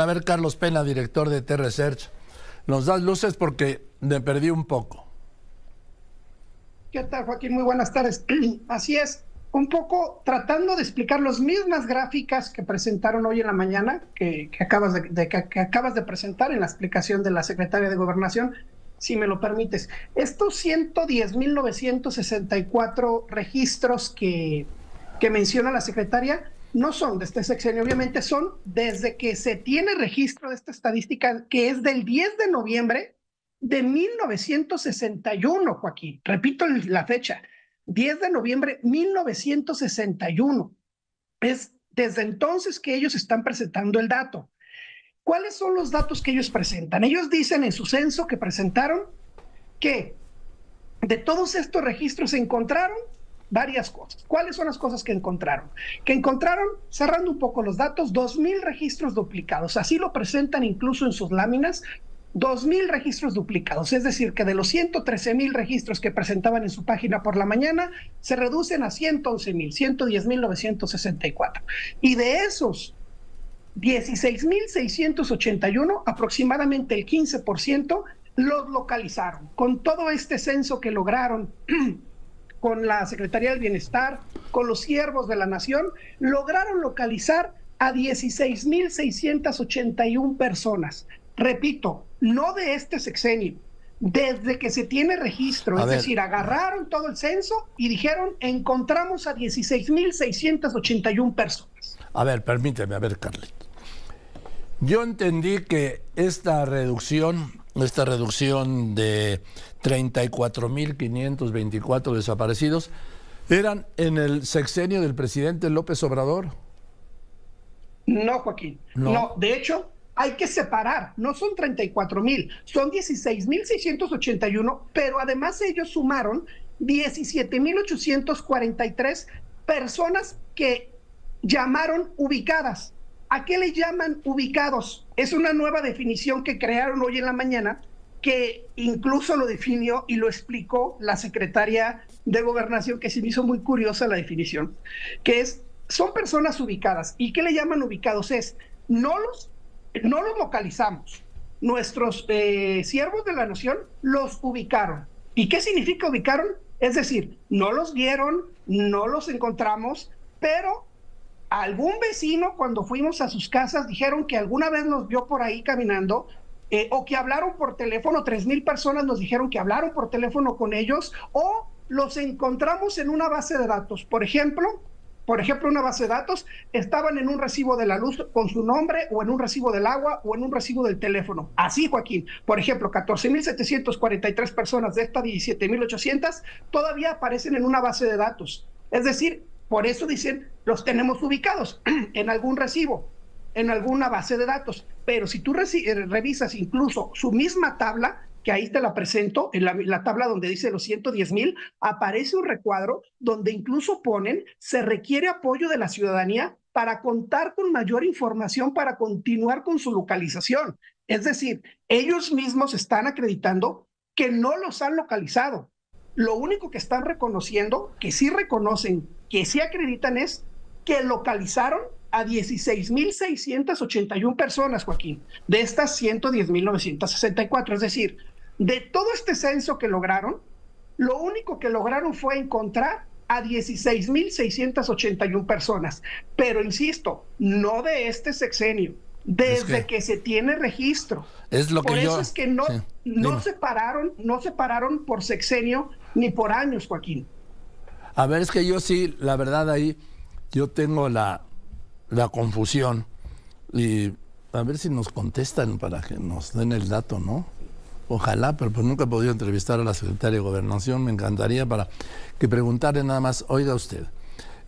A ver, Carlos Pena, director de T-Research, nos das luces porque me perdí un poco. ¿Qué tal, Joaquín? Muy buenas tardes. Así es, un poco tratando de explicar las mismas gráficas que presentaron hoy en la mañana, que, acabas, de, que, acabas de presentar en la explicación de la secretaria de Gobernación, si me lo permites. Estos 110.964 registros que, que menciona la secretaria no son de este sexenio, obviamente son desde que se tiene registro de esta estadística, que es del 10 de noviembre de 1961, Joaquín. Repito la fecha, 10 de noviembre 1961. Es desde entonces que ellos están presentando el dato. ¿Cuáles son los datos que ellos presentan? Ellos dicen en su censo que presentaron que de todos estos registros se encontraron varias cosas. ¿Cuáles son las cosas que encontraron? Que encontraron, cerrando un poco los datos, 2.000 registros duplicados. Así lo presentan incluso en sus láminas. 2.000 registros duplicados, es decir, que de los 113.000 registros que presentaban en su página por la mañana, se reducen a 111.000, 110.964. Y de esos 16.681, aproximadamente el 15%, los localizaron. Con todo este censo que lograron con la Secretaría del Bienestar, con los siervos de la Nación, lograron localizar a 16.681 personas. Repito, no de este sexenio, desde que se tiene registro, es decir, agarraron todo el censo y dijeron, encontramos a 16.681 personas. A ver, permíteme, a ver, Carlito. Yo entendí que esta reducción esta reducción de 34.524 desaparecidos, eran en el sexenio del presidente López Obrador. No, Joaquín. No, de hecho, hay que separar. No son 34 mil, son 16 mil 681, pero además ellos sumaron 17 mil 843 personas que llamaron ubicadas. ¿A qué le llaman ubicados? Es una nueva definición que crearon hoy en la mañana, que incluso lo definió y lo explicó la secretaria de Gobernación, que se me hizo muy curiosa la definición, que es, son personas ubicadas. ¿Y qué le llaman ubicados? Es, no los, no los localizamos. Nuestros eh, siervos de la nación los ubicaron. ¿Y qué significa ubicaron? Es decir, no los vieron, no los encontramos, pero algún vecino cuando fuimos a sus casas dijeron que alguna vez nos vio por ahí caminando eh, o que hablaron por teléfono, tres mil personas nos dijeron que hablaron por teléfono con ellos o los encontramos en una base de datos. Por ejemplo, por ejemplo, una base de datos, estaban en un recibo de la luz con su nombre o en un recibo del agua o en un recibo del teléfono. Así, Joaquín. Por ejemplo, 14.743 personas de estas 17.800 todavía aparecen en una base de datos. Es decir, por eso dicen, los tenemos ubicados en algún recibo, en alguna base de datos. Pero si tú eh, revisas incluso su misma tabla, que ahí te la presento, en la, tabla donde dice los 110 mil, aparece un recuadro donde incluso ponen, se requiere apoyo de la ciudadanía para contar con mayor información para continuar con su localización. Es decir, ellos mismos están acreditando que no los han localizado. Lo único que están reconociendo, que sí reconocen que sí acreditan es que localizaron a 16.681 personas, Joaquín, de estas 110.964. Es decir, de todo este censo que lograron, lo único que lograron fue encontrar a 16.681 personas. Pero insisto, no de este sexenio, desde que, se tiene registro. Es lo por que eso es que no, no separaron, no separaron por sexenio ni por años, Joaquín. A ver, es que yo sí, la verdad ahí, yo tengo la, la confusión. Y a ver si nos contestan para que nos den el dato, ¿no? Ojalá, pero pues nunca he podido entrevistar a la secretaria de Gobernación. Me encantaría para que preguntarle nada más, oiga usted,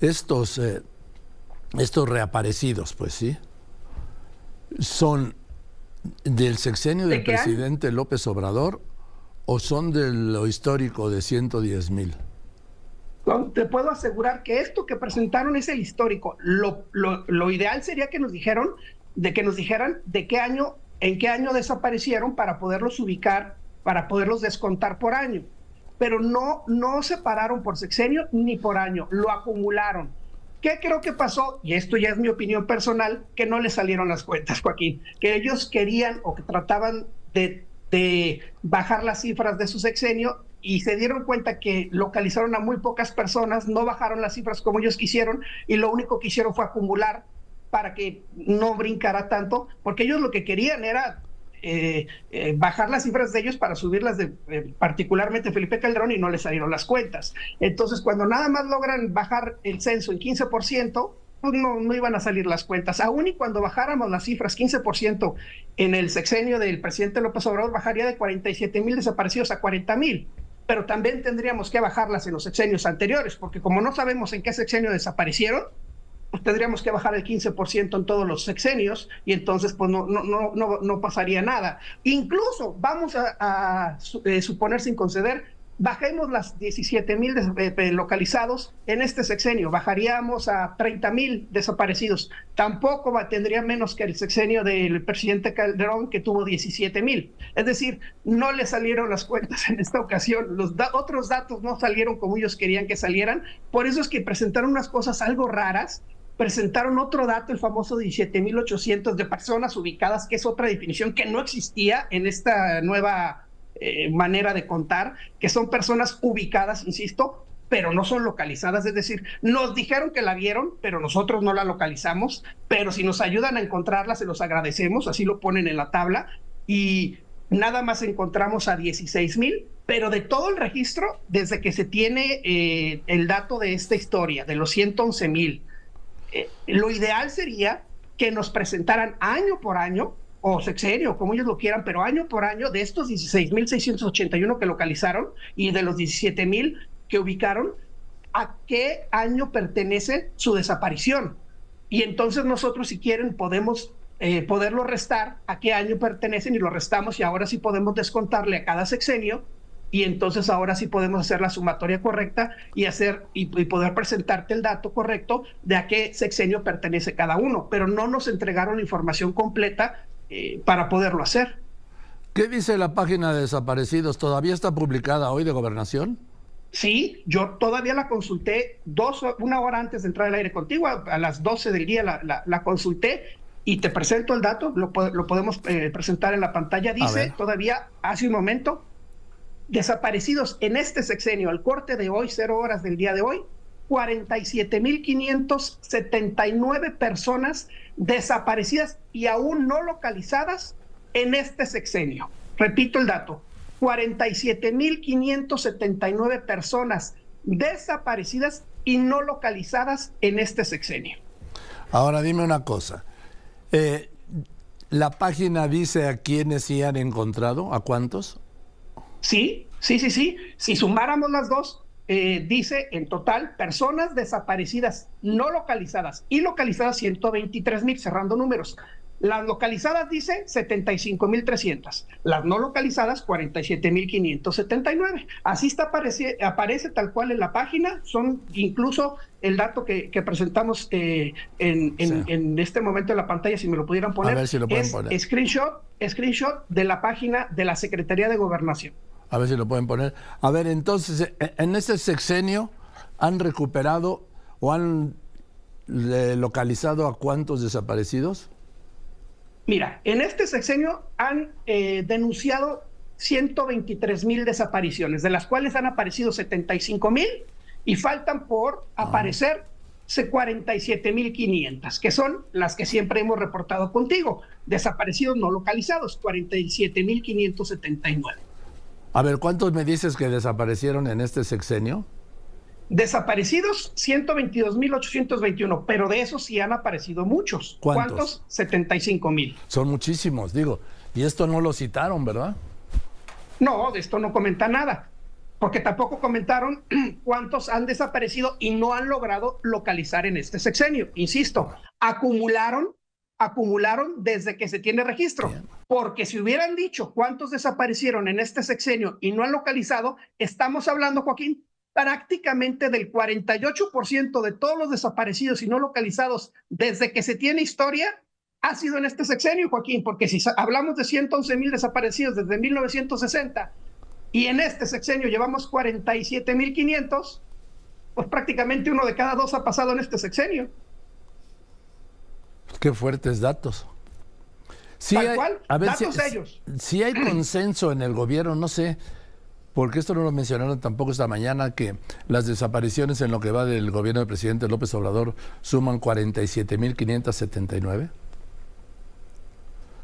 estos, eh, estos reaparecidos, pues sí, son del sexenio del presidente López Obrador o son de lo histórico de 110 mil te puedo asegurar que esto que presentaron es el histórico. Lo, lo, ideal sería que nos dijeron, de que nos dijeran de qué año, en qué año desaparecieron para poderlos ubicar, para poderlos descontar por año. Pero no, no separaron por sexenio ni por año, lo acumularon. ¿Qué creo que pasó? Y esto ya es mi opinión personal, que no le salieron las cuentas, Joaquín, que ellos querían o que trataban de, de bajar las cifras de su sexenio y se dieron cuenta que localizaron a muy pocas personas, no bajaron las cifras como ellos quisieron y lo único que hicieron fue acumular para que no brincara tanto, porque ellos lo que querían era eh, eh, bajar las cifras de ellos para subirlas de particularmente Felipe Calderón y no les salieron las cuentas. Entonces, cuando nada más logran bajar el censo en 15%, pues no, no iban a salir las cuentas. Aún y cuando bajáramos las cifras 15% en el sexenio del presidente López Obrador, bajaría de 47 mil desaparecidos a 40 mil. Pero también tendríamos que bajarlas en los sexenios anteriores, porque como no sabemos en qué sexenio desaparecieron, pues tendríamos que bajar el 15% en todos los sexenios y entonces pues no, no, no, no, pasaría nada. Incluso vamos a, eh, suponer sin conceder, bajemos las 17 mil eh, localizados en este sexenio, bajaríamos a 30 mil desaparecidos. Tampoco tendría menos que el sexenio del presidente Calderón que tuvo 17 mil. Es decir, no le salieron las cuentas en esta ocasión, los otros datos no salieron como ellos querían que salieran, por eso es que presentaron unas cosas algo raras presentaron otro dato, el famoso 17.800 de personas ubicadas, que es otra definición que no existía en esta nueva eh, manera de contar, que son personas ubicadas, insisto, pero no son localizadas, es decir, nos dijeron que la vieron, pero nosotros no la localizamos, pero si nos ayudan a encontrarla, se los agradecemos, así lo ponen en la tabla, y nada más encontramos a 16 mil, pero de todo el registro, desde que se tiene eh, el dato de esta historia, de los 111 mil, eh, lo ideal sería que nos presentaran año por año, o sexenio, como ellos lo quieran, pero año por año, de estos 16.681 que localizaron y de los 17.000 que ubicaron, a qué año pertenece su desaparición. Y entonces nosotros, si quieren, podemos eh, poderlo restar a qué año pertenecen y lo restamos y ahora sí podemos descontarle a cada sexenio y entonces ahora sí podemos hacer la sumatoria correcta y hacer y, poder presentarte el dato correcto de a qué sexenio pertenece cada uno, pero no nos entregaron la información completa eh, para poderlo hacer. ¿Qué dice la página de desaparecidos? ¿Todavía está publicada hoy de gobernación? Sí, yo todavía la consulté dos, una hora antes de entrar al aire contigo, a, las 12 del día la, la, consulté y te presento el dato, lo, lo podemos eh, presentar en la pantalla. Dice todavía hace un momento, desaparecidos en este sexenio, al corte de hoy, cero horas del día de hoy, 47.579 personas desaparecidas y aún no localizadas en este sexenio. Repito el dato, 47.579 personas desaparecidas y no localizadas en este sexenio. Ahora dime una cosa. Eh, ¿La página dice a quiénes sí han encontrado? ¿A cuántos? Sí, sí, sí, sí. Si sumáramos las dos, eh, dice en total personas desaparecidas no localizadas y localizadas 123 mil, cerrando números. Las localizadas dice 75.300, las no localizadas 47.579. Así está aparece, aparece tal cual en la página, son incluso el dato que, presentamos eh, en, este momento en la pantalla, si me lo pudieran poner, A ver si lo pueden es Screenshot, screenshot de la página de la Secretaría de Gobernación. A ver si lo pueden poner. A ver, entonces, e, en este sexenio han recuperado o han eh, localizado a cuántos desaparecidos? Mira, en este sexenio han eh, denunciado 123 mil desapariciones, de las cuales han aparecido 75 mil y faltan por ah. aparecer 47 mil 500, que son las que siempre hemos reportado contigo, desaparecidos no localizados, 47 mil 579. A ver, ¿cuántos me dices que desaparecieron en este sexenio? Desaparecidos, 122.821, pero de esos sí han aparecido muchos. ¿Cuántos? 75 mil. Son muchísimos, digo. Y esto no lo citaron, ¿verdad? No, de esto no comenta nada, porque tampoco comentaron cuántos han desaparecido y no han logrado localizar en este sexenio. Insisto, acumularon acumularon desde que se tiene registro. Porque si hubieran dicho cuántos desaparecieron en este sexenio y no han localizado, estamos hablando, Joaquín, prácticamente del 48% de todos los desaparecidos y no localizados desde que se tiene historia ha sido en este sexenio, Joaquín, porque si hablamos de 111 mil desaparecidos desde 1960 y en este sexenio llevamos 47 mil 500, pues prácticamente uno de cada dos ha pasado en este sexenio. Qué fuertes datos. Sí Tal cual, a ver, datos si, ellos. Si hay consenso en el gobierno, no sé, porque esto no lo mencionaron tampoco esta mañana, que las desapariciones en lo que va del gobierno del presidente López Obrador suman 47.579.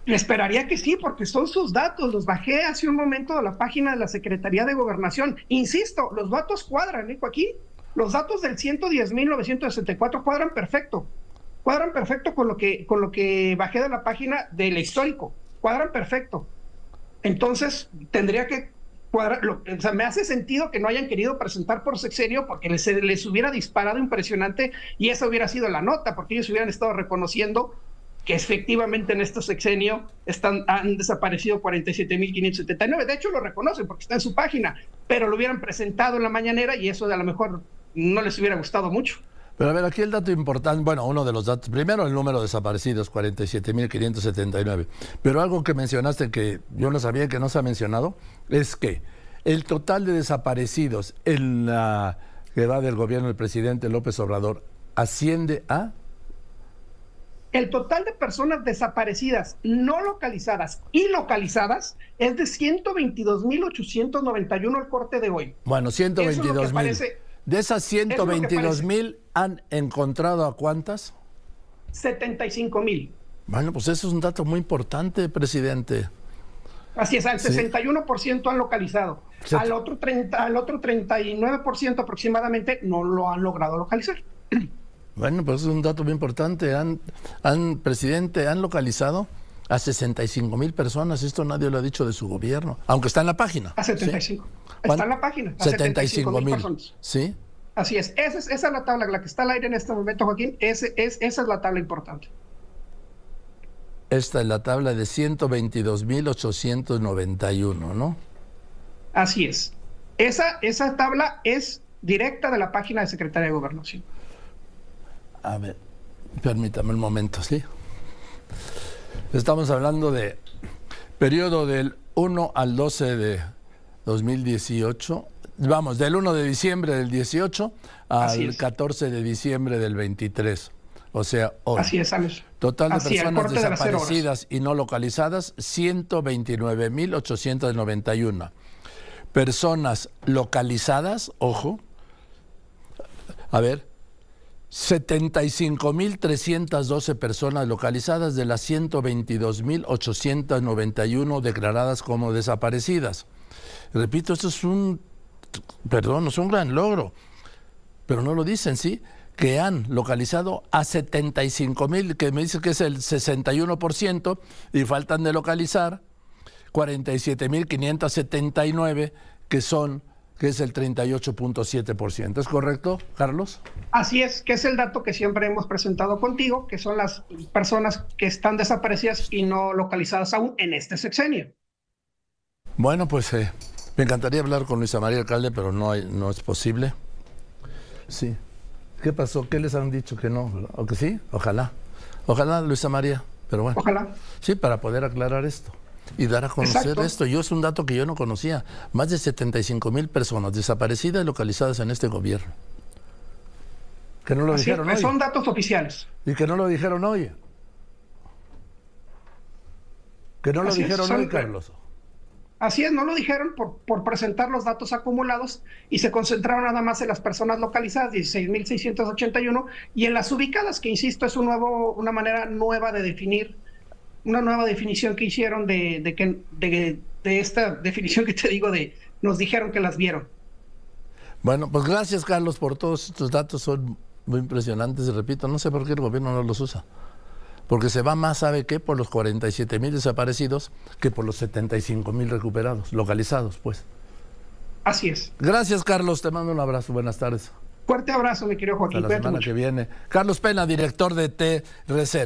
Esperaría que sí, porque son sus datos. Los bajé hace un momento de la página de la Secretaría de Gobernación. Insisto, los datos cuadran, ¿eh, aquí. Los datos del 110.964 cuadran perfecto. Cuadran perfecto con lo, que, con lo que bajé de la página del histórico. Cuadran perfecto. Entonces, tendría que cuadrar. o sea, me hace sentido que no hayan querido presentar por sexenio porque les, les hubiera disparado impresionante y esa hubiera sido la nota, porque ellos hubieran estado reconociendo que efectivamente en este sexenio están, han desaparecido 47.579. De hecho, lo reconocen porque está en su página, pero lo hubieran presentado en la mañanera y eso de a lo mejor no les hubiera gustado mucho. Pero a ver, aquí el dato importante, bueno, uno de los datos, primero el número de desaparecidos, 47.579, pero algo que mencionaste que yo no sabía que no se ha mencionado, es que el total de desaparecidos en la que va del gobierno del presidente López Obrador asciende a el total de personas desaparecidas, no localizadas y localizadas es de 122.891 el corte de hoy. Bueno, 122.000. De esas 122 mil, ¿han encontrado a cuántas? 75 mil. Bueno, pues eso es un dato muy importante, presidente. Así es, al 61% han localizado. Al otro, 30, al otro 39% aproximadamente no lo han logrado localizar. Bueno, pues es un dato muy importante. Han, han, presidente, han localizado a 65 mil personas. Esto nadie lo ha dicho de su gobierno, aunque está en la página. A 75. Está en la página. A 75 mil personas. Sí. Así es. Esa, es. esa es la tabla, la que está al aire en este momento, Joaquín. Ese, es, esa es la tabla importante. Esta es la tabla de 122.891, ¿no? Así es. Esa, esa tabla es directa de la página de Secretaría de Gobernación. A ver, permítame un momento, ¿sí? Estamos hablando de periodo del 1 al 12 de 2018. Vamos, del 1 de diciembre del 18 al 14 de diciembre del 23. O sea, hoy. Así es, Total de personas desaparecidas y no localizadas, 129.891. Personas localizadas, ojo, a ver, 75.312 personas localizadas de las 122.891 declaradas como desaparecidas. Repito, esto es un, perdón, es un gran logro, pero no lo dicen, ¿sí? Que han localizado a 75.000, que me dice que es el 61%, y faltan de localizar 47.579, que son que es el 38.7%. ¿Es correcto, Carlos? Así es, que es el dato que siempre hemos presentado contigo, que son las personas que están desaparecidas y no localizadas aún en este sexenio. Bueno, pues eh, me encantaría hablar con Luisa María Alcalde, pero no, hay, no es posible. Sí. ¿Qué pasó? ¿Qué les han dicho que no? ¿O que sí? Ojalá. Ojalá, Luisa María. Pero bueno. Ojalá. Sí, para poder aclarar esto y dar a conocer esto. Yo es un dato que yo no conocía. Más de 75 mil personas desaparecidas y localizadas en este gobierno. Que no lo dijeron hoy. Son datos oficiales. Y que no lo dijeron hoy. Que no lo dijeron hoy, Carlos. Así es, no lo dijeron por, por, presentar los datos acumulados y se concentraron nada más en las personas localizadas, 16.681, y en las ubicadas, que insisto, es un nuevo, una manera nueva de definir una nueva definición que hicieron de, de, que, de, de esta definición que te digo de nos dijeron que las vieron. Bueno, pues gracias Carlos por todos estos datos, son muy impresionantes y repito, no sé por qué el gobierno no los usa. Porque se va más, ¿sabe qué? Por los 47 mil desaparecidos que por los 75 mil recuperados, localizados, pues. Así es. Gracias, Carlos. Te mando un abrazo. Buenas tardes. Fuerte abrazo, mi querido Joaquín. Hasta la semana que viene. Carlos Pena, director de T Research.